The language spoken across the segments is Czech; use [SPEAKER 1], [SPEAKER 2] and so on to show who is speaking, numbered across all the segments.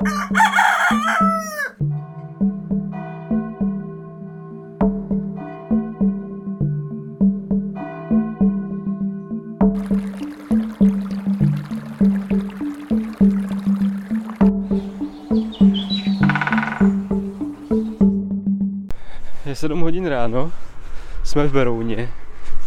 [SPEAKER 1] Je 7 hodin ráno, jsme v Berouně,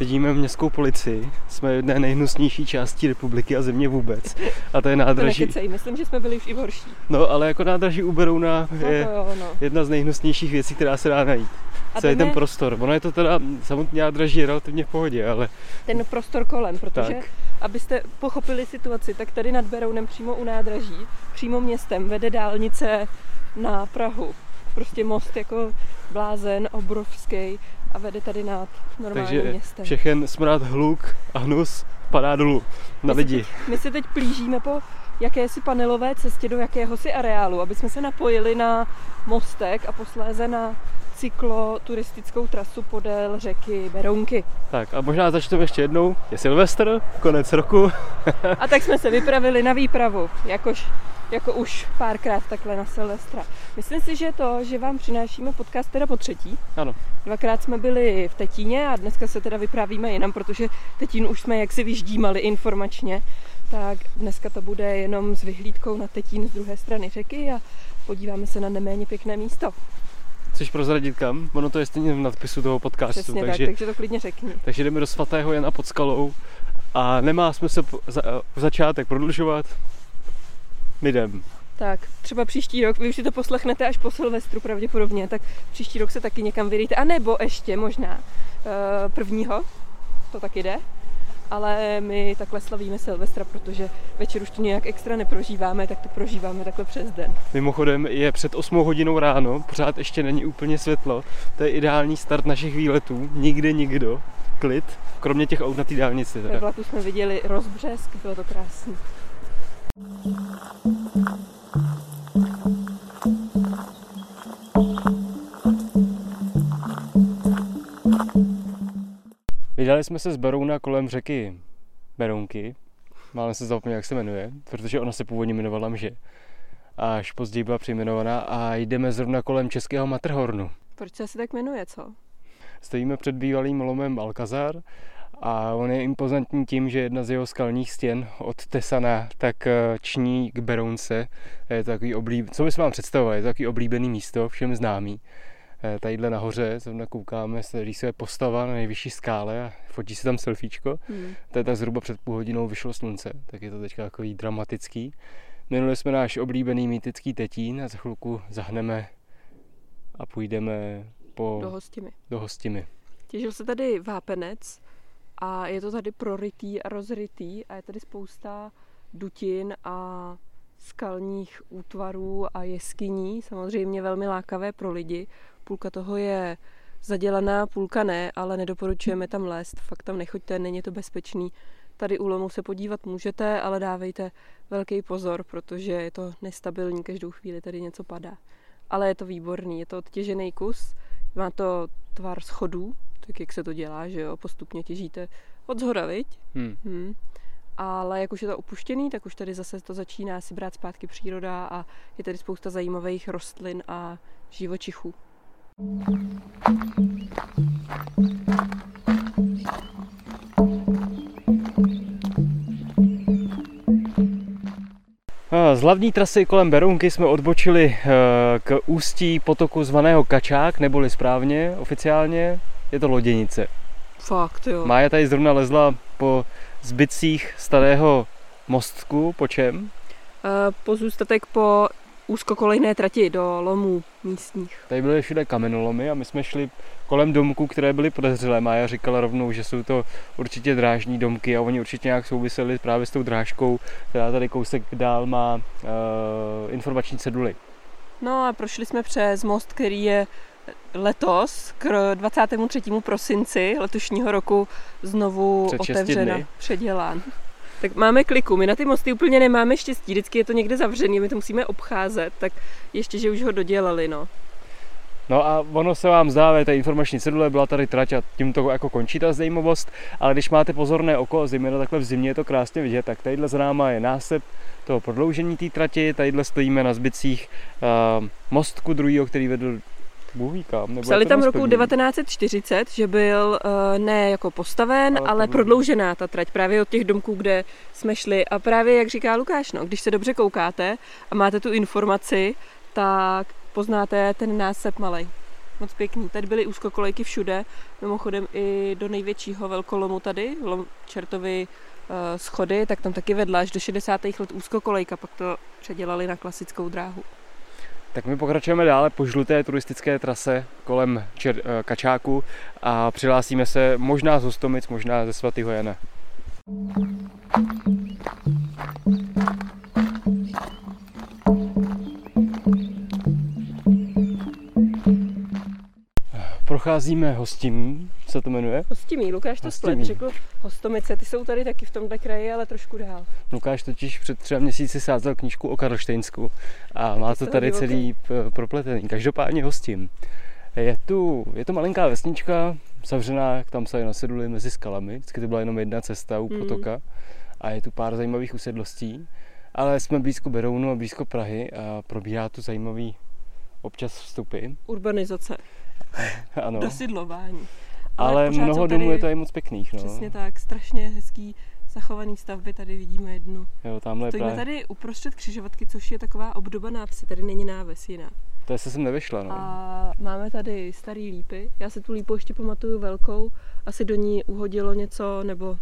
[SPEAKER 1] vidíme městskou policii, jsme v jedné nejhnusnější části republiky a země vůbec. A to je
[SPEAKER 2] To
[SPEAKER 1] nádraží.
[SPEAKER 2] nekecej, myslím, že jsme byli už i v horší.
[SPEAKER 1] No ale jako nádraží u Berouna
[SPEAKER 2] No
[SPEAKER 1] je
[SPEAKER 2] to jo, no.
[SPEAKER 1] jedna z nejhnusnějších věcí, která se dá najít.
[SPEAKER 2] A
[SPEAKER 1] Celý
[SPEAKER 2] jdeme
[SPEAKER 1] ten prostor. Ono je to teda, samotný nádraží je relativně v pohodě, ale
[SPEAKER 2] ten prostor kolem, protože
[SPEAKER 1] Tak.
[SPEAKER 2] abyste pochopili situaci, tak tady nad Berounem přímo u nádraží, přímo městem vede dálnice na Prahu. Prostě most jako blázen, obrovský a vede tady nad normálním
[SPEAKER 1] takže
[SPEAKER 2] městem.
[SPEAKER 1] všechen smrad, hluk a hnus padá dolů na
[SPEAKER 2] My se
[SPEAKER 1] lidi.
[SPEAKER 2] teď- My se teď plížíme po jakési panelové cestě do jakéhosi areálu, aby jsme se napojili na mostek a posléze na cykloturistickou trasu podél řeky Berounky.
[SPEAKER 1] Tak a možná začneme ještě jednou. Je Silvestr, konec roku.
[SPEAKER 2] A tak jsme se vypravili na výpravu, jakož, jako už párkrát takhle na Silvestra. Myslím si, že to, že vám přinášíme podcast teda po třetí.
[SPEAKER 1] Ano.
[SPEAKER 2] Dvakrát jsme byli v Tetíně a dneska se teda vyprávíme jinam, protože Tetín už jsme jaksi vyždímali informačně. Tak dneska to bude jenom s vyhlídkou na Tetín z druhé strany řeky a podíváme se na neméně pěkné místo.
[SPEAKER 1] Chceš prozradit kam? Ono to je stejně v nadpisu toho podcastu.
[SPEAKER 2] Přesně
[SPEAKER 1] takže,
[SPEAKER 2] tak, takže to klidně řekni.
[SPEAKER 1] takže jdeme do svatého Jana pod skalou a nemá smysl za, v začátek prodlužovat. My jdem.
[SPEAKER 2] Tak, třeba příští rok, vy už si to poslechnete až po Silvestru pravděpodobně, tak příští rok se taky někam vydejte. A nebo ještě možná eh, prvního, to taky jde, ale my takhle slavíme Silvestra, protože večer už to nějak extra neprožíváme, tak to prožíváme takhle přes den.
[SPEAKER 1] Mimochodem je před 8 hodinou ráno, pořád ještě není úplně světlo. To je ideální start našich výletů. Nikde nikdo. Klid. Kromě těch aut na té dálnici.
[SPEAKER 2] Ve vlaku jsme viděli rozbřesk, bylo to krásný.
[SPEAKER 1] Vydali jsme se z Berouna kolem řeky Berounky. Máme se zapomněl, jak se jmenuje, protože ona se původně jmenovala Mže. Až později byla přejmenovaná a jdeme zrovna kolem českého Matrhornu.
[SPEAKER 2] Proč se asi tak jmenuje, co?
[SPEAKER 1] Stojíme před bývalým lomem Alcazar a on je impozantní tím, že jedna z jeho skalních stěn od Tesana tak eh, ční k Berounce. Je to takový oblíb... Co bychom vám představovali? Je to takový oblíbený místo, všem známý. Eh, Tadyhle nahoře, zrovna koukáme, se rýsuje postava na nejvyšší skále a fotí se tam selfiečko.
[SPEAKER 2] Hmm.
[SPEAKER 1] To je tak zhruba před půl hodinou vyšlo slunce, tak je to teďka takový dramatický. Minuli jsme náš oblíbený mýtický tetín a za chvilku zahneme a půjdeme po,
[SPEAKER 2] Do hostimy.
[SPEAKER 1] do hostimy.
[SPEAKER 2] Těžil se tady vápenec a je to tady prorytý a rozrytý a je tady spousta dutin a skalních útvarů a jeskyní, samozřejmě velmi lákavé pro lidi. Půlka toho je zadělaná, půlka ne, ale nedoporučujeme tam lézt, fakt tam nechoďte, není to bezpečný. Tady u lomu se podívat můžete, ale dávejte velký pozor, protože je to nestabilní, každou chvíli tady něco padá. Ale je to výborný, je to odtěžený kus, má to tvar schodů, tak jak se to dělá, že jo, postupně těžíte od zhora, viď?
[SPEAKER 1] Hmm.
[SPEAKER 2] Hmm. Ale jak už je to opuštěný, tak už tady zase to začíná si brát zpátky příroda a je tady spousta zajímavých rostlin a živočichů.
[SPEAKER 1] Z hlavní trasy kolem Berounky jsme odbočili eh, k ústí potoku zvaného Kačák, neboli správně, oficiálně, je to loděnice.
[SPEAKER 2] Fakt, jo.
[SPEAKER 1] Mája tady zrovna lezla po zbytcích starého mostku, po čem?
[SPEAKER 2] Eh, Pozůstatek po úzkokolejné trati do lomů místních.
[SPEAKER 1] Tady byly všude kamenolomy a my jsme šli kolem domků, které byly podezřelé. Mája říkala rovnou, že jsou to určitě drážní domky a oni určitě nějak souviseli právě s tou drážkou, která tady kousek dál má uh, informační ceduly.
[SPEAKER 2] No a prošli jsme přes most, který je letos k 23. prosinci letošního roku znovu
[SPEAKER 1] Před
[SPEAKER 2] otevřena,
[SPEAKER 1] dny.
[SPEAKER 2] předělán. Tak máme kliku, my na ty mosty úplně nemáme štěstí, vždycky je to někde zavřený, my to musíme obcházet, tak ještě, že už ho dodělali, no.
[SPEAKER 1] No a ono se vám zdá, ta informační cedule byla tady trať a tím to jako končí ta zajímavost, ale když máte pozorné oko, zejména takhle v zimě je to krásně vidět, tak tadyhle za náma je násep toho prodloužení té trati, tadyhle stojíme na zbytcích uh, mostku druhého, který vedl Bůh kam. Nebo
[SPEAKER 2] Psali tam roku 1940, že byl uh, ne jako postaven, ale, ale prodloužená ta trať právě od těch domků, kde jsme šli. A právě, jak říká Lukáš, no, když se dobře koukáte a máte tu informaci, tak poznáte ten násep malej. Moc pěkný. Tady byly úzkokolejky všude, mimochodem i do největšího velkolomu tady, Čertovy uh, schody, tak tam taky vedla až do 60. let úzkokolejka, pak to předělali na klasickou dráhu.
[SPEAKER 1] Tak my pokračujeme dále po žluté turistické trase kolem Čer- eh, Kačáku a přihlásíme se možná z Hostomic, možná ze svatého Jana. Procházíme hostimí, se to jmenuje?
[SPEAKER 2] Hostimí, Lukáš to splet, řekl Hostomice, ty jsou tady taky v tomhle kraji, ale trošku dál.
[SPEAKER 1] Lukáš totiž před třeba měsíci sázel knížku o Karlštejnsku a má to tady celý propletený. Každopádně hostím. Je tu, je to malinká vesnička, zavřená, jak tam se na seduli, mezi skalami. Vždycky to byla jenom jedna cesta u mm. potoka a je tu pár zajímavých usedlostí. Ale jsme blízko Berounu a blízko Prahy a probíhá tu zajímavý občas vstupy.
[SPEAKER 2] Urbanizace.
[SPEAKER 1] ano.
[SPEAKER 2] Dosidlování.
[SPEAKER 1] Ale, Ale mnoho domů je tady moc pěkných. No.
[SPEAKER 2] Přesně tak, strašně hezký zachovaný stavby, tady vidíme jednu.
[SPEAKER 1] Jo, tamhle
[SPEAKER 2] Stojíme právě... tady uprostřed křižovatky, což je taková obdoba nápsy, tady není náves jiná.
[SPEAKER 1] To se sem nevyšla, no.
[SPEAKER 2] A máme tady starý lípy, já si tu lípu ještě pamatuju velkou, asi do ní uhodilo něco, nebo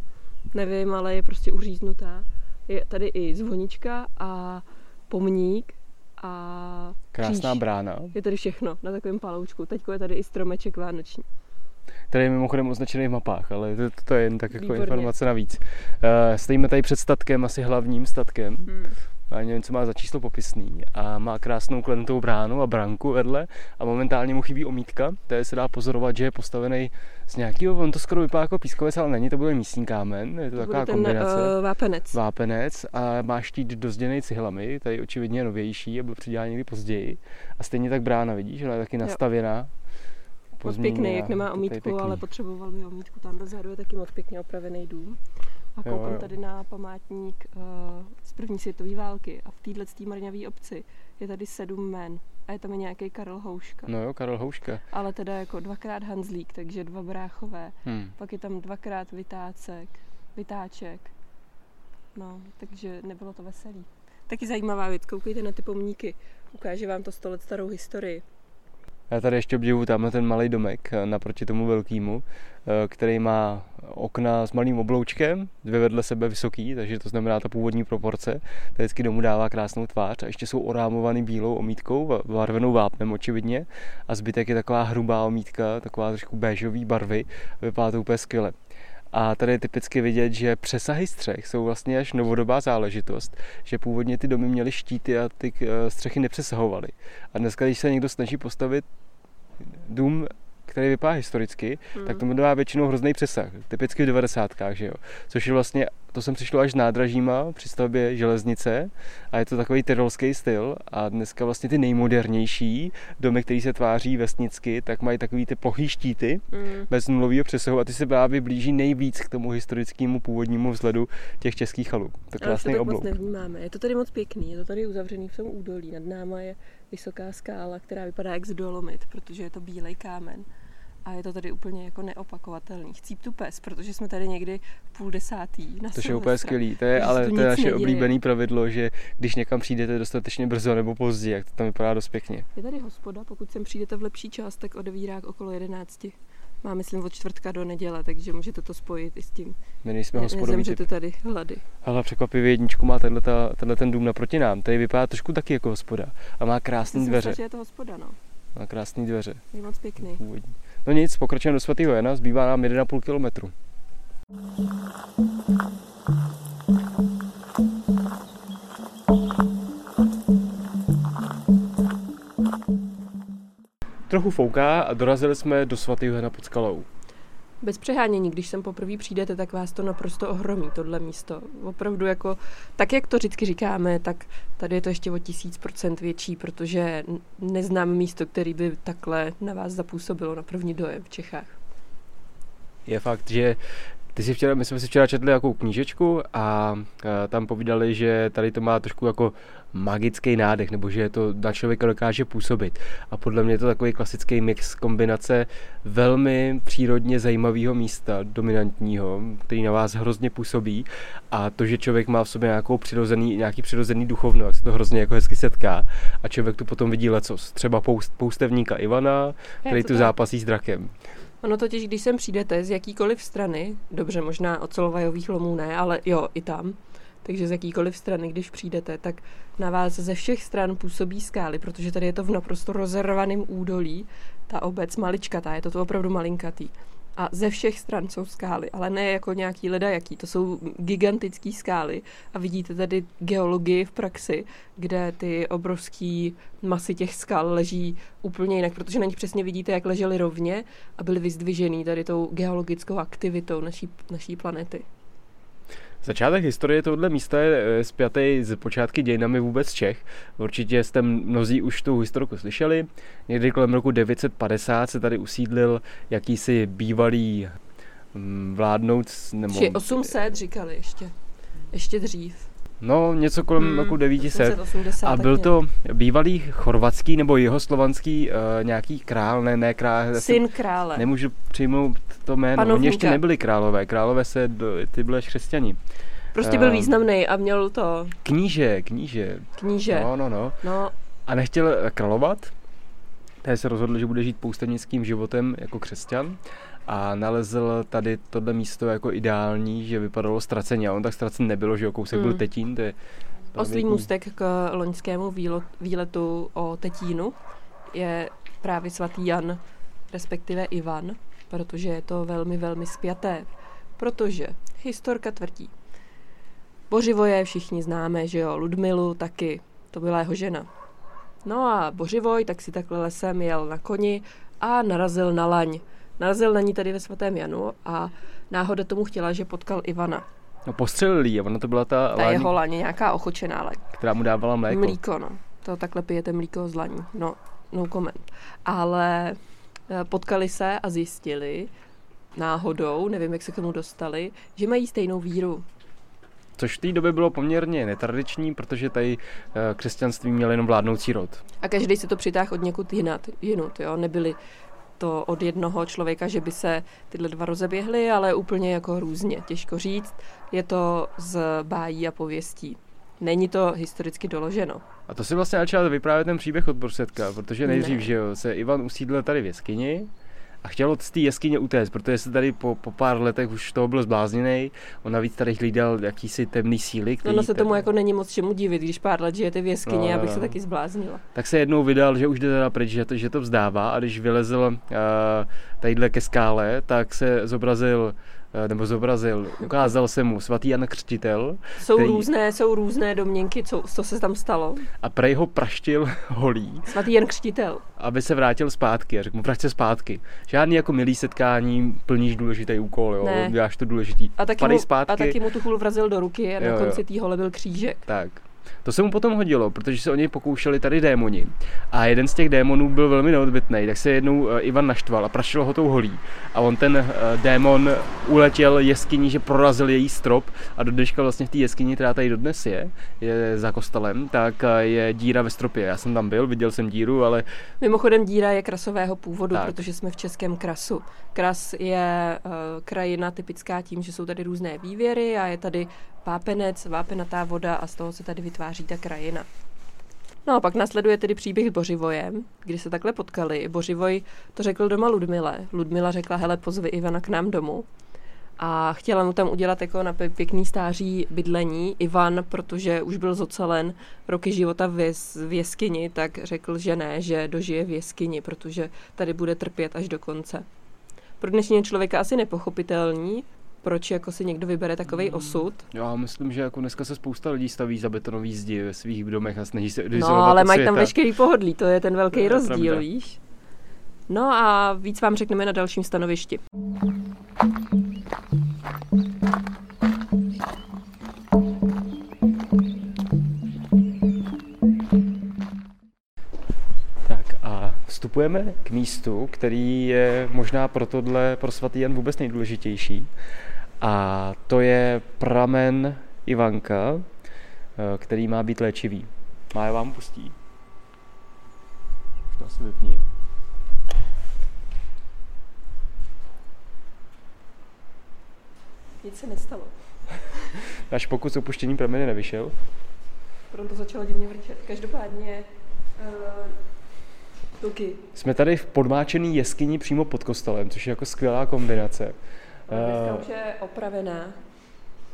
[SPEAKER 2] nevím, ale je prostě uříznutá. Je tady i zvonička a pomník a
[SPEAKER 1] Krásná
[SPEAKER 2] kříž.
[SPEAKER 1] brána.
[SPEAKER 2] Je tady všechno na takovém paloučku. Teď je tady i stromeček vánoční.
[SPEAKER 1] Který je mimochodem označený v mapách, ale to, to je jen tak jako Výborně. informace navíc. Uh, stojíme tady před statkem, asi hlavním statkem. Hmm a nevím, co má za číslo popisný a má krásnou klenutou bránu a branku vedle a momentálně mu chybí omítka, je se dá pozorovat, že je postavený z nějakého, on to skoro vypadá jako pískovec, ale není, to bude místní kámen, je to, to taková ten, kombinace.
[SPEAKER 2] Uh, vápenec.
[SPEAKER 1] Vápenec a má štít dozděný cihlami, tady očividně je novější a byl předělán někdy později a stejně tak brána, vidíš, ona je taky nastavěná.
[SPEAKER 2] Moc pěkný, jak nemá omítku, ale potřeboval by omítku. Tam dozadu je taky moc pěkně opravený dům. A koukám tady na památník uh, z první světové války a v téhle marňavé obci je tady sedm men a je tam i nějaký Karel Houška.
[SPEAKER 1] No jo, Karel Houška.
[SPEAKER 2] Ale teda jako dvakrát Hanzlík, takže dva bráchové. Hmm. Pak je tam dvakrát Vytácek, Vytáček. No, takže nebylo to veselý. Taky zajímavá věc, koukejte na ty pomníky. Ukáže vám to 100 let starou historii.
[SPEAKER 1] Já tady ještě obdivuju tamhle ten malý domek eh, naproti tomu velkému, eh, který má okna s malým obloučkem, dvě vedle sebe vysoký, takže to znamená ta původní proporce. To vždycky domů dává krásnou tvář a ještě jsou orámovaný bílou omítkou, barvenou vápnem očividně a zbytek je taková hrubá omítka, taková trošku béžový barvy, vypadá to úplně skvěle. A tady je typicky vidět, že přesahy střech jsou vlastně až novodobá záležitost, že původně ty domy měly štíty a ty eh, střechy nepřesahovaly. A dneska, když se někdo snaží postavit dům který vypadá historicky, hmm. tak tomu dává většinou hrozný přesah, typicky v 90. že jo. Což je vlastně, to jsem přišlo až s nádražíma při stavbě železnice a je to takový tyrolský styl a dneska vlastně ty nejmodernější domy, které se tváří vesnicky, tak mají takový ty plochý štíty hmm. bez nulového přesahu a ty se právě blíží nejvíc k tomu historickému původnímu vzhledu těch českých chalů. To krásný oblouk.
[SPEAKER 2] moc nevnímáme. Je to tady moc pěkný, je to tady uzavřený v tom údolí. Nad náma je vysoká skála, která vypadá jak z dolomit, protože je to bílej kámen a je to tady úplně jako neopakovatelný. Chcíp tu pes, protože jsme tady někdy v půl desátý na
[SPEAKER 1] To je úplně skvělý, to je, ale to je naše oblíbené pravidlo, že když někam přijdete dostatečně brzo nebo pozdě, jak to tam vypadá dost pěkně.
[SPEAKER 2] Je tady hospoda, pokud sem přijdete v lepší čas, tak odevírá okolo 11. Má, myslím, od čtvrtka do neděle, takže můžete to spojit i s tím.
[SPEAKER 1] My nejsme ne, hospodový
[SPEAKER 2] typ. tady hlady.
[SPEAKER 1] Ale překvapivě jedničku má tenhle ten dům naproti nám. Tady vypadá trošku taky jako hospoda. A má krásné dveře.
[SPEAKER 2] Myslím, že je to hospoda, no.
[SPEAKER 1] Má krásné dveře.
[SPEAKER 2] Je moc pěkný. Původní.
[SPEAKER 1] No nic, pokračujeme do svatého Jana, zbývá nám 1,5 kilometru. Trochu fouká a dorazili jsme do svatého Jana pod skalou.
[SPEAKER 2] Bez přehánění, když sem poprvé přijdete, tak vás to naprosto ohromí, tohle místo. Opravdu jako, tak jak to vždycky říkáme, tak tady je to ještě o tisíc procent větší, protože neznám místo, který by takhle na vás zapůsobilo na první dojem v Čechách.
[SPEAKER 1] Je fakt, že ty si včera, my jsme si včera četli jakou knížečku a, a tam povídali, že tady to má trošku jako magický nádech, nebo že to na člověka dokáže působit. A podle mě je to takový klasický mix kombinace velmi přírodně zajímavého místa, dominantního, který na vás hrozně působí a to, že člověk má v sobě nějakou přirozený, nějaký přirozený duchovno, jak se to hrozně jako hezky setká a člověk tu potom vidí lecos. Třeba poust, poustevníka Ivana, který tu zápasí s drakem.
[SPEAKER 2] Ono totiž, když sem přijdete z jakýkoliv strany, dobře, možná od Solovajových lomů ne, ale jo, i tam, takže z jakýkoliv strany, když přijdete, tak na vás ze všech stran působí skály, protože tady je to v naprosto rozervaném údolí, ta obec maličkatá, je to, to opravdu malinkatý. A ze všech stran jsou skály, ale ne jako nějaký ledajaký, to jsou gigantické skály a vidíte tady geologii v praxi, kde ty obrovské masy těch skal leží úplně jinak, protože na nich přesně vidíte, jak ležely rovně a byly vyzdvižený tady tou geologickou aktivitou naší, naší planety.
[SPEAKER 1] Začátek historie tohoto místa je spjatý z počátky dějinami vůbec Čech. Určitě jste mnozí už tu historiku slyšeli. Někdy kolem roku 950 se tady usídlil jakýsi bývalý mm, vládnouc.
[SPEAKER 2] Nebo... Či 800 říkali ještě. Ještě dřív.
[SPEAKER 1] No, něco kolem hmm, roku 900. A byl to bývalý chorvatský nebo jihoslovanský uh, nějaký král, ne, ne král.
[SPEAKER 2] Syn krále.
[SPEAKER 1] Nemůžu přijmout to jméno. Panovníka. Oni ještě nebyli králové. Králové se, do, ty byly křesťani.
[SPEAKER 2] Prostě byl uh, významný a měl to...
[SPEAKER 1] Kníže, kníže.
[SPEAKER 2] Kníže.
[SPEAKER 1] No, no, no. no. A nechtěl královat, takže se rozhodl, že bude žít poustevnickým životem jako křesťan a nalezl tady tohle místo jako ideální, že vypadalo ztraceně a on tak ztracen nebylo, že o kousek mm. byl Tetín, to je
[SPEAKER 2] Oslý můstek k loňskému výletu o Tetínu je právě svatý Jan, respektive Ivan, protože je to velmi, velmi spjaté. Protože historka tvrdí, Bořivoje všichni známe, že jo, Ludmilu taky, to byla jeho žena. No a Bořivoj tak si takhle lesem jel na koni a narazil na laň. Narazil na ní tady ve svatém Janu a náhoda tomu chtěla, že potkal Ivana.
[SPEAKER 1] No postřelil jí, ona to byla ta,
[SPEAKER 2] ta laň, jeho laně, nějaká ochočená laň.
[SPEAKER 1] Která mu dávala mléko.
[SPEAKER 2] Mlíko, no. To takhle pijete mlíko z laní. No, no comment. Ale potkali se a zjistili náhodou, nevím, jak se k tomu dostali, že mají stejnou víru.
[SPEAKER 1] Což v té době bylo poměrně netradiční, protože tady eh, křesťanství měl jenom vládnoucí rod.
[SPEAKER 2] A každý si to přitáhl od někud jinat, jinut, jo? Nebyli to od jednoho člověka, že by se tyhle dva rozeběhly, ale úplně jako různě, těžko říct. Je to z bájí a pověstí. Není to historicky doloženo.
[SPEAKER 1] A to si vlastně začal vyprávět ten příběh od prostředka, protože nejdřív, ne. že jo, se Ivan usídlil tady v jeskyni, a chtěl od té jeskyně utéct, protože se tady po, po pár letech už toho byl zblázněný. On navíc tady hlídal jakýsi temný síly.
[SPEAKER 2] Který no, no se tomu jako není moc čemu divit, když pár let žijete v jeskyni, no, abych se taky zbláznila.
[SPEAKER 1] Tak se jednou vydal, že už jde teda pryč, že to, že to vzdává a když vylezl uh, tadyhle ke skále, tak se zobrazil nebo zobrazil, ukázal se mu svatý Jan Křtitel.
[SPEAKER 2] Jsou který... různé, jsou různé domněnky, co, co se tam stalo.
[SPEAKER 1] A prej ho praštil holí.
[SPEAKER 2] Svatý Jan Křtitel.
[SPEAKER 1] Aby se vrátil zpátky a řekl mu, vrať se zpátky. Žádný jako milý setkání, plníš důležitý úkol, jo, ne. děláš to důležitý.
[SPEAKER 2] A taky, mu, zpátky. a taky mu tu hůl vrazil do ruky a jo, na konci té hole byl křížek.
[SPEAKER 1] Tak. To se mu potom hodilo, protože se o něj pokoušeli tady démoni. A jeden z těch démonů byl velmi neodbitný, tak se jednou eh, Ivan naštval a prašil ho tou holí. A on ten eh, démon uletěl jeskyní, že prorazil její strop a do dneška vlastně v té jeskyni, která tady dodnes je, je za kostelem, tak eh, je díra ve stropě. Já jsem tam byl, viděl jsem díru, ale...
[SPEAKER 2] Mimochodem díra je krasového původu, tak. protože jsme v českém krasu. Kras je uh, krajina typická tím, že jsou tady různé vývěry a je tady vápenec, vápenatá voda a z toho se tady vytváří ta krajina. No a pak nasleduje tedy příběh s Bořivojem, kdy se takhle potkali. Bořivoj to řekl doma Ludmile. Ludmila řekla, hele, pozvi Ivana k nám domů. A chtěla mu tam udělat jako na pěkný stáří bydlení. Ivan, protože už byl zocelen roky života v, jes, v jeskyni, tak řekl, že ne, že dožije v jeskyni, protože tady bude trpět až do konce. Pro dnešního člověka asi nepochopitelný, proč jako si někdo vybere takový hmm. osud.
[SPEAKER 1] Já myslím, že jako dneska se spousta lidí staví za betonový zdi ve svých domech a snaží se
[SPEAKER 2] No, ale mají tam veškerý pohodlí, to je ten velký to rozdíl, pravda. víš. No a víc vám řekneme na dalším stanovišti.
[SPEAKER 1] Vstupujeme k místu, který je možná pro tohle, pro svatý Jan vůbec nejdůležitější. A to je pramen Ivanka, eh, který má být léčivý. Mája vám pustí. Už to asi vypni.
[SPEAKER 2] Nic se nestalo.
[SPEAKER 1] Náš pokus s opuštěním pramene nevyšel.
[SPEAKER 2] Proto to začalo divně vrčet. Každopádně uh, tuky.
[SPEAKER 1] Jsme tady v podmáčený jeskyni přímo pod kostelem, což je jako skvělá kombinace.
[SPEAKER 2] Dneska
[SPEAKER 1] Eh,
[SPEAKER 2] už je opravená.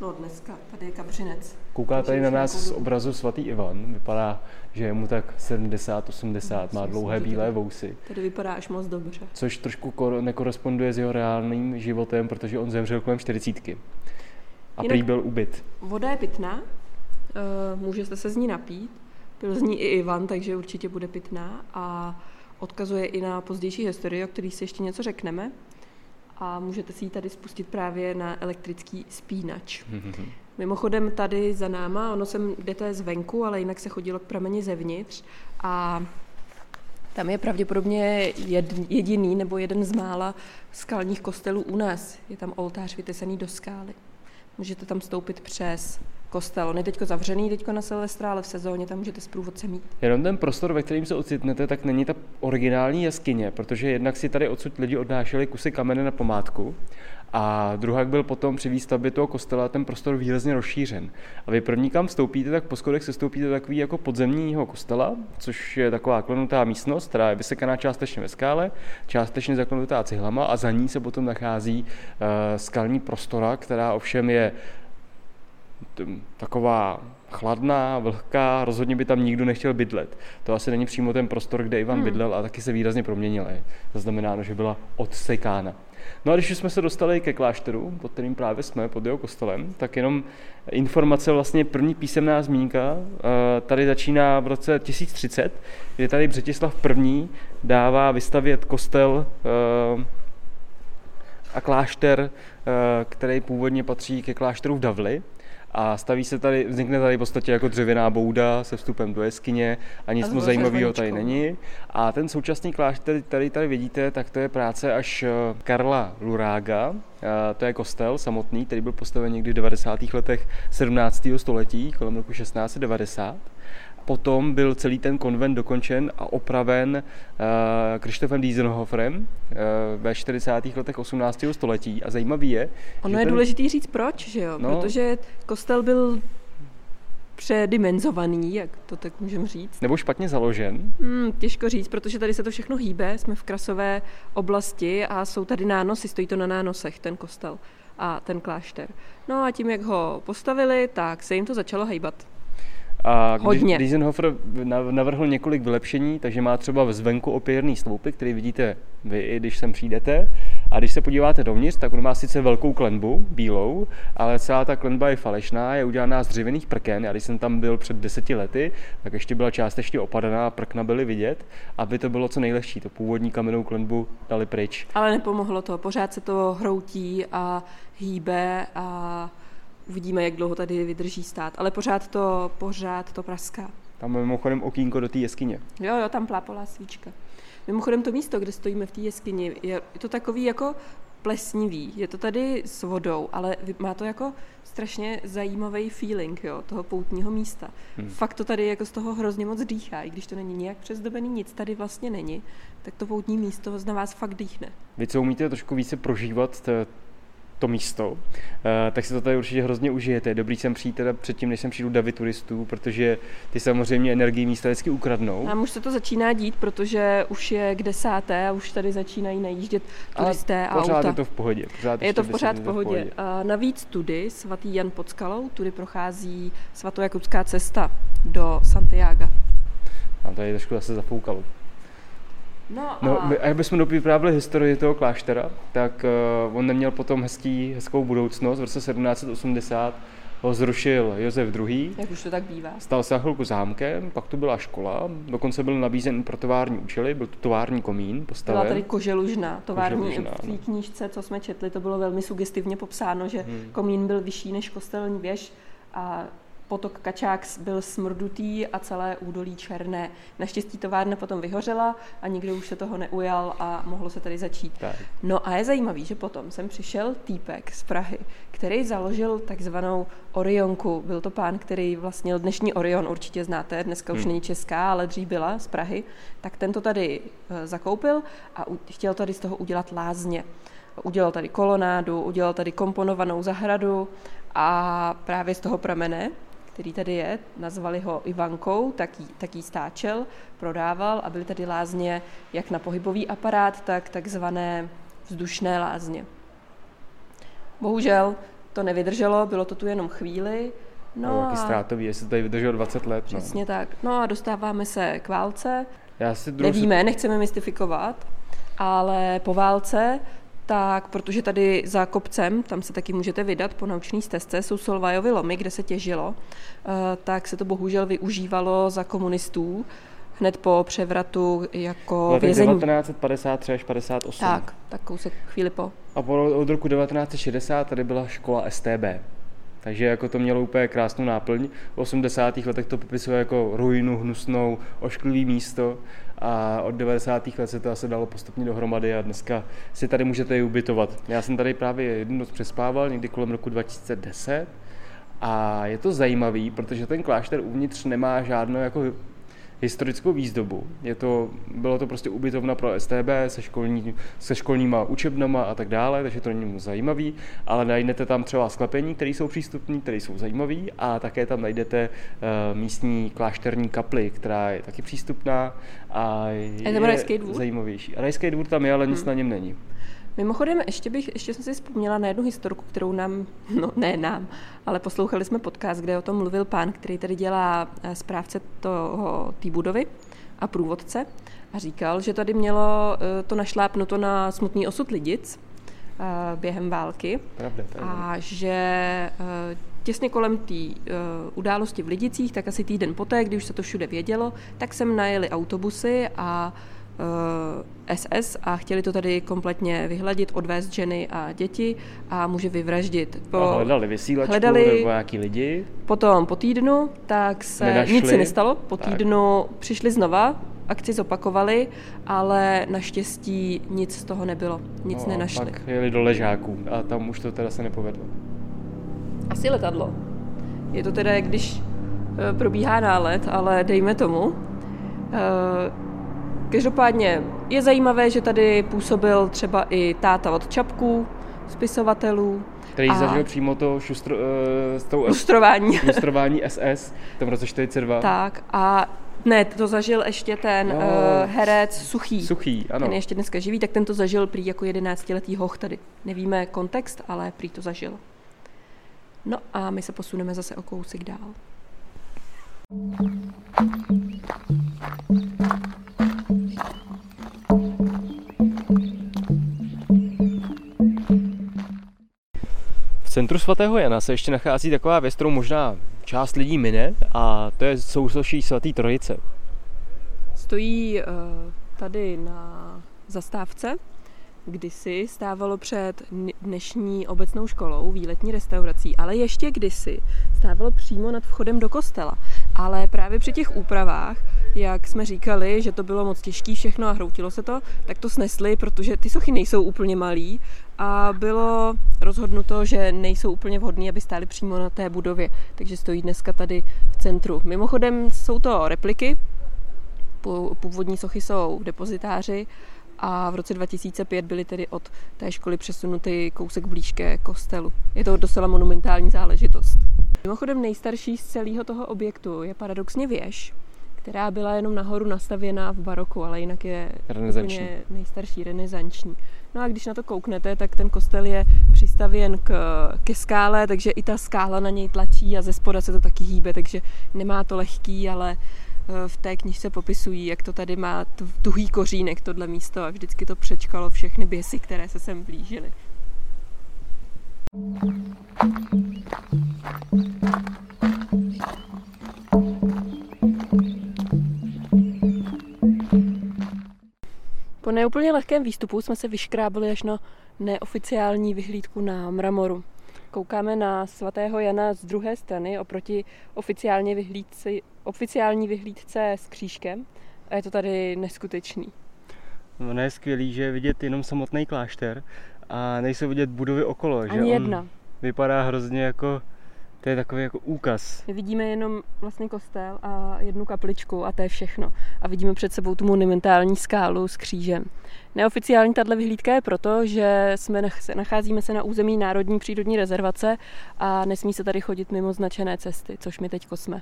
[SPEAKER 2] No dneska, tady je kabřinec.
[SPEAKER 1] Kouká tady na nás z obrazu svatý Ivan. Vypadá, že je mu tak 70, 80, má dlouhé bílé vousy.
[SPEAKER 2] Tady vypadá až moc dobře.
[SPEAKER 1] Což trošku kor- nekoresponduje s jeho reálným životem, protože on zemřel kolem 40. A
[SPEAKER 2] Jinak-
[SPEAKER 1] prý byl ubyt.
[SPEAKER 2] Voda je pitná, uh, můžete se z ní napít. Pil z ní i Ivan, takže určitě bude pitná a odkazuje i na pozdější historii, o který si ještě něco řekneme. A můžete si ji tady spustit právě na elektrický spínač. Mimochodem tady za náma, ono sem, je zvenku, ale jinak se chodilo k prameni zevnitř a tam je pravděpodobně jed, jediný nebo jeden z mála skalních kostelů u nás. Je tam oltář vytesaný do skály. Můžete tam stoupit přes kostel. On je teďko zavřený, teďko na Silvestra, ale v sezóně tam můžete s průvodcem mít.
[SPEAKER 1] Jenom ten prostor, ve kterým se ocitnete, tak není ta originální jeskyně, protože jednak si tady odsud lidi odnášeli kusy kamene na památku a druhak byl potom při výstavbě toho kostela ten prostor výrazně rozšířen. A vy první, kam vstoupíte, tak po schodech se stoupíte do takový jako podzemního kostela, což je taková klenutá místnost, která je vysekaná částečně ve skále, částečně zaklenutá cihlama a za ní se potom nachází uh, skalní prostora, která ovšem je taková chladná, vlhká, rozhodně by tam nikdo nechtěl bydlet. To asi není přímo ten prostor, kde Ivan hmm. bydlel a taky se výrazně proměnila. Je zaznamenáno, že byla odsekána. No a když jsme se dostali ke klášteru, pod kterým právě jsme, pod jeho kostelem, tak jenom informace, vlastně první písemná zmínka eh, tady začíná v roce 1030, kdy tady Břetislav I. dává vystavět kostel eh, a klášter, eh, který původně patří ke klášteru v Davli. A staví se tady, vznikne tady v podstatě jako dřevěná bouda se vstupem do jeskyně a nic
[SPEAKER 2] A
[SPEAKER 1] moc zajímavého tady není. A ten současný klášter, který tady vidíte, tak to je práce až eh, Karla Lurága. Eh, To je kostel samotný, který byl postaven někdy v 90. letech 17. století, kolem roku 1690. Potom byl celý ten konvent dokončen a opraven uh, Krištofem Diesenhoferem uh, ve 40. letech 18. století. A zajímavý je,
[SPEAKER 2] Ono
[SPEAKER 1] že
[SPEAKER 2] je
[SPEAKER 1] ten-
[SPEAKER 2] důležitý říct proč, že jo?
[SPEAKER 1] No.
[SPEAKER 2] Protože kostel byl předimenzovaný, jak to tak můžeme říct.
[SPEAKER 1] nebo špatně založen,
[SPEAKER 2] Hmm, těžko říct, protože tady se to všechno hýbe, jsme v krasové oblasti a jsou tady nánosy, stojí to na nánosech, ten kostel a ten klášter. No a tím, jak ho postavili, tak se jim to začalo hejbat.
[SPEAKER 1] A když
[SPEAKER 2] Hodně.
[SPEAKER 1] Diesenhofer navrhl několik vylepšení, takže má třeba zvenku opěrný sloupy, který vidíte vy, i když sem přijdete. A když se podíváte dovnitř, tak on má sice velkou klenbu, bílou, ale celá ta klenba je falešná, je udělaná z dřevěných prken. Já když jsem tam byl před deseti lety, tak ještě byla částečně opadaná prkna byly vidět, aby to bylo co nejlehčí. To původní kamennou klenbu dali pryč.
[SPEAKER 2] Ale nepomohlo to, pořád se to hroutí a hýbe a uvidíme, jak dlouho tady vydrží stát. Ale pořád to, pořád to praská.
[SPEAKER 1] Tam je mimochodem okýnko do té jeskyně.
[SPEAKER 2] Jo, jo, tam plápolá svíčka. Mimochodem to místo, kde stojíme v té jeskyni, je, to takový jako plesnivý. Je to tady s vodou, ale má to jako strašně zajímavý feeling jo, toho poutního místa. Hmm. Fakt to tady jako z toho hrozně moc dýchá, i když to není nějak přezdobený, nic tady vlastně není, tak to poutní místo na vás fakt dýchne.
[SPEAKER 1] Vy, co umíte trošku více prožívat t- to místo, eh, tak si to tady určitě hrozně užijete. Je dobrý sem přijít teda předtím, než sem přijdu davy turistů, protože ty samozřejmě energii místa vždycky ukradnou.
[SPEAKER 2] Nám už se to začíná dít, protože už je k desáté a už tady začínají najíždět turisté a
[SPEAKER 1] pořád
[SPEAKER 2] auta.
[SPEAKER 1] je to v pohodě. Pořád
[SPEAKER 2] Je to v pořád v
[SPEAKER 1] minut
[SPEAKER 2] pohodě. A navíc tudy, svatý Jan pod skalou, tudy prochází svatojakubská cesta do Santiago.
[SPEAKER 1] A tady trošku zase zafoukalo.
[SPEAKER 2] No,
[SPEAKER 1] No,
[SPEAKER 2] a
[SPEAKER 1] my, a bychom dovyprávěli historii toho kláštera, tak uh, on neměl potom hezký, hezkou budoucnost. V roce 1780 ho zrušil Josef II.
[SPEAKER 2] Jak už to tak bývá.
[SPEAKER 1] Stal se chvilku zámkem, pak tu byla škola, dokonce byl nabízen pro tovární účely, byl tu tovární komín postaven.
[SPEAKER 2] Byla tady koželužna, tovární
[SPEAKER 1] Koželužna,
[SPEAKER 2] v té knížce, co jsme četli, to bylo velmi sugestivně popsáno, že
[SPEAKER 1] Hmm.
[SPEAKER 2] komín byl vyšší než kostelní věž a potok Kačák byl smrdutý a celé údolí černé. Naštěstí továrna potom vyhořela a nikdo už se toho neujal a mohlo se tady začít.
[SPEAKER 1] Tak.
[SPEAKER 2] No a je zajímavý, že potom sem přišel týpek z Prahy, který založil takzvanou Orionku. Byl to pán, který vlastnil dnešní Orion, určitě znáte, dneska už
[SPEAKER 1] Hmm.
[SPEAKER 2] není česká, ale dřív byla z Prahy. Tak ten to tady eh, zakoupil a chtěl tady z toho udělat lázně. Udělal tady kolonádu, udělal tady komponovanou zahradu a právě z toho pramene, který tady je, nazvali ho Ivankou, tak jí, tak jí stáčel, prodával a byly tady lázně jak na pohybový aparát, tak takzvané vzdušné lázně. Bohužel to nevydrželo, bylo to tu jenom chvíli.
[SPEAKER 1] No,
[SPEAKER 2] No a
[SPEAKER 1] ztrátový, jestli to tady vydrželo 20 let. No.
[SPEAKER 2] přesně tak. No a dostáváme se k válce.
[SPEAKER 1] Já si druhou
[SPEAKER 2] Nevíme, nechceme mystifikovat, ale po válce, tak protože tady za kopcem, tam se taky můžete vydat po naučné stezce, jsou Solvajovy lomy, kde se těžilo, eh, tak se to bohužel využívalo za komunistů hned po převratu jako
[SPEAKER 1] v letech
[SPEAKER 2] vězení.
[SPEAKER 1] 1953 až 58.
[SPEAKER 2] Tak, tak kousek chvíli po.
[SPEAKER 1] A po, od roku 1960 tady byla škola STB. Takže jako to mělo úplně krásnou náplň. V 80. letech to popisuje jako ruinu, hnusnou, ošklivý místo a od 90. let se to asi dalo postupně dohromady a dneska si tady můžete i ubytovat. Já jsem tady právě jednu noc přespával, někdy kolem roku 2010 a je to zajímavý, protože ten klášter uvnitř nemá žádnou jako historickou výzdobu. Je to, bylo to prostě ubytovna pro STB se, školní, se školníma učebnama a tak dále, takže to není moc zajímavý, ale najdete tam třeba sklepení, které jsou přístupné, které jsou zajímavé a také tam najdete uh, místní klášterní kapli, která je taky přístupná a je,
[SPEAKER 2] dvůr?
[SPEAKER 1] zajímavější. A rajský dvůr tam je, ale nic
[SPEAKER 2] Hmm.
[SPEAKER 1] na něm není.
[SPEAKER 2] Mimochodem, ještě, bych, ještě jsem si vzpomněla na jednu historku, kterou nám, no ne nám, ale poslouchali jsme podcast, kde o tom mluvil pán, který tady dělá eh, správce toho, té budovy a průvodce a říkal, že tady mělo eh, to našlápnuto na smutný osud lidic eh, během války
[SPEAKER 1] Pravda, je
[SPEAKER 2] a že těsně kolem té eh, události v Lidicích, tak asi týden poté, kdy už se to všude vědělo, tak sem najeli autobusy a eh, SS a chtěli to tady kompletně vyhladit, odvést ženy a děti a muže vyvraždit.
[SPEAKER 1] a hledali vysílačku
[SPEAKER 2] hledali-
[SPEAKER 1] nebo nějaký lidi.
[SPEAKER 2] Potom po týdnu, tak se
[SPEAKER 1] Nenašli.
[SPEAKER 2] nic se nestalo. Po
[SPEAKER 1] Tak.
[SPEAKER 2] týdnu přišli znova, akci zopakovali, ale naštěstí nic z toho nebylo. Nic
[SPEAKER 1] no,
[SPEAKER 2] nenašli.
[SPEAKER 1] A pak jeli do ležáků a tam už to teda se nepovedlo.
[SPEAKER 2] Asi letadlo. Je to teda, když eh, probíhá nálet, ale dejme tomu. Eh, Každopádně je zajímavé, že tady působil třeba i táta od Čapků, spisovatelů,
[SPEAKER 1] Který
[SPEAKER 2] A-
[SPEAKER 1] zažil přímo to šustro, uh, s tou
[SPEAKER 2] lustrování.
[SPEAKER 1] lustrování SS v tom roce 42.
[SPEAKER 2] tak a ne, to zažil ještě ten
[SPEAKER 1] Jo.
[SPEAKER 2] uh, herec Suchý.
[SPEAKER 1] Suchý, ano.
[SPEAKER 2] Ten je ještě dneska živý, tak ten to zažil prý jako 11-letý hoch tady. Nevíme kontext, ale prý to zažil. No a my se posuneme zase o kousek dál.
[SPEAKER 1] Centru svatého Jana se ještě nachází taková věc, kterou možná část lidí mine a to je sousoší svatý trojice.
[SPEAKER 2] Stojí uh, tady na zastávce, kdysi stávalo před dne- dnešní obecnou školou, výletní restaurací, ale ještě kdysi stávalo přímo nad vchodem do kostela. Ale právě při těch úpravách, jak jsme říkali, že to bylo moc těžké všechno a hroutilo se to, tak to snesli, protože ty sochy nejsou úplně malý a bylo rozhodnuto, že nejsou úplně vhodné, aby stály přímo na té budově, takže stojí dneska tady v centru. Mimochodem jsou to repliky, Pů- Původní sochy jsou v depozitáři a v roce 2005 byly tedy od té školy přesunuty kousek blíž ke kostelu. Je to docela monumentální záležitost. Mimochodem nejstarší z celého toho objektu je paradoxně věž, která byla jenom nahoru nastavěná v baroku, ale jinak je úplně nejstarší, renesanční. No a když na to kouknete, tak ten kostel je přistavěn k, ke skále, takže i ta skála na něj tlačí a ze spoda se to taky hýbe, takže nemá to lehký, ale eh, v té knižce popisují, jak to tady má tuhý kořínek, tohle místo a vždycky to přečkalo všechny běsy, které se sem blížily. Neúplně lehkém výstupu jsme se vyškrábili až na neoficiální vyhlídku na Mramoru. Koukáme na svatého Jana z druhé strany oproti oficiálně vyhlídci, oficiální vyhlídce s křížkem a je to tady neskutečný.
[SPEAKER 1] No je skvělý, že je vidět jenom samotný klášter a nejsou vidět budovy okolo.
[SPEAKER 2] Ani
[SPEAKER 1] že
[SPEAKER 2] jedna.
[SPEAKER 1] On vypadá hrozně jako, to je takový jako úkaz.
[SPEAKER 2] My vidíme jenom vlastně kostel a jednu kapličku a to je všechno. A vidíme před sebou tu monumentální skálu s křížem. Neoficiální tato vyhlídka je proto, že jsme nacházíme se na území Národní přírodní rezervace a nesmí se tady chodit mimo značené cesty, což my teď jsme.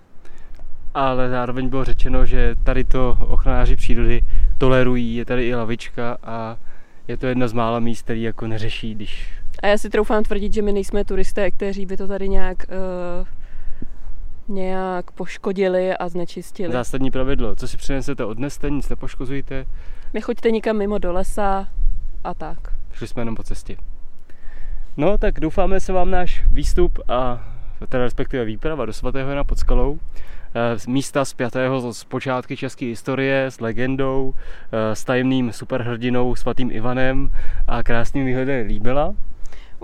[SPEAKER 1] Ale zároveň bylo řečeno, že tady to ochranáři přírody tolerují, je tady i lavička a je to jedno z mála míst, který jako neřeší, když...
[SPEAKER 2] A já si troufám tvrdit, že my nejsme turisté, kteří by to tady nějak, uh, nějak poškodili a znečistili.
[SPEAKER 1] Zásadní pravidlo, co si přinesete, odneste, nic nepoškozujte.
[SPEAKER 2] Nechoďte nikam mimo do lesa a tak.
[SPEAKER 1] Šli jsme jenom po cestě. No, tak doufáme, se vám náš výstup a teda respektive výprava do svatého Jana pod skalou Eh, místa zpětého z počátky české historie, s legendou, eh, s tajemným superhrdinou svatým Ivanem a krásným výhledem líbila.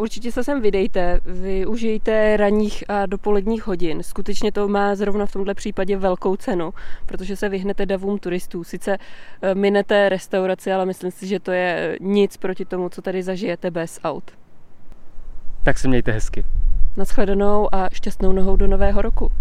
[SPEAKER 2] Určitě se sem vydejte, využijte ranních a dopoledních hodin. Skutečně to má zrovna v tomto případě velkou cenu, protože se vyhnete davům turistů. Sice eh, minete restauraci, ale myslím si, že to je nic proti tomu, co tady zažijete bez aut.
[SPEAKER 1] Tak se mějte hezky.
[SPEAKER 2] Naschledanou a šťastnou nohou do nového roku.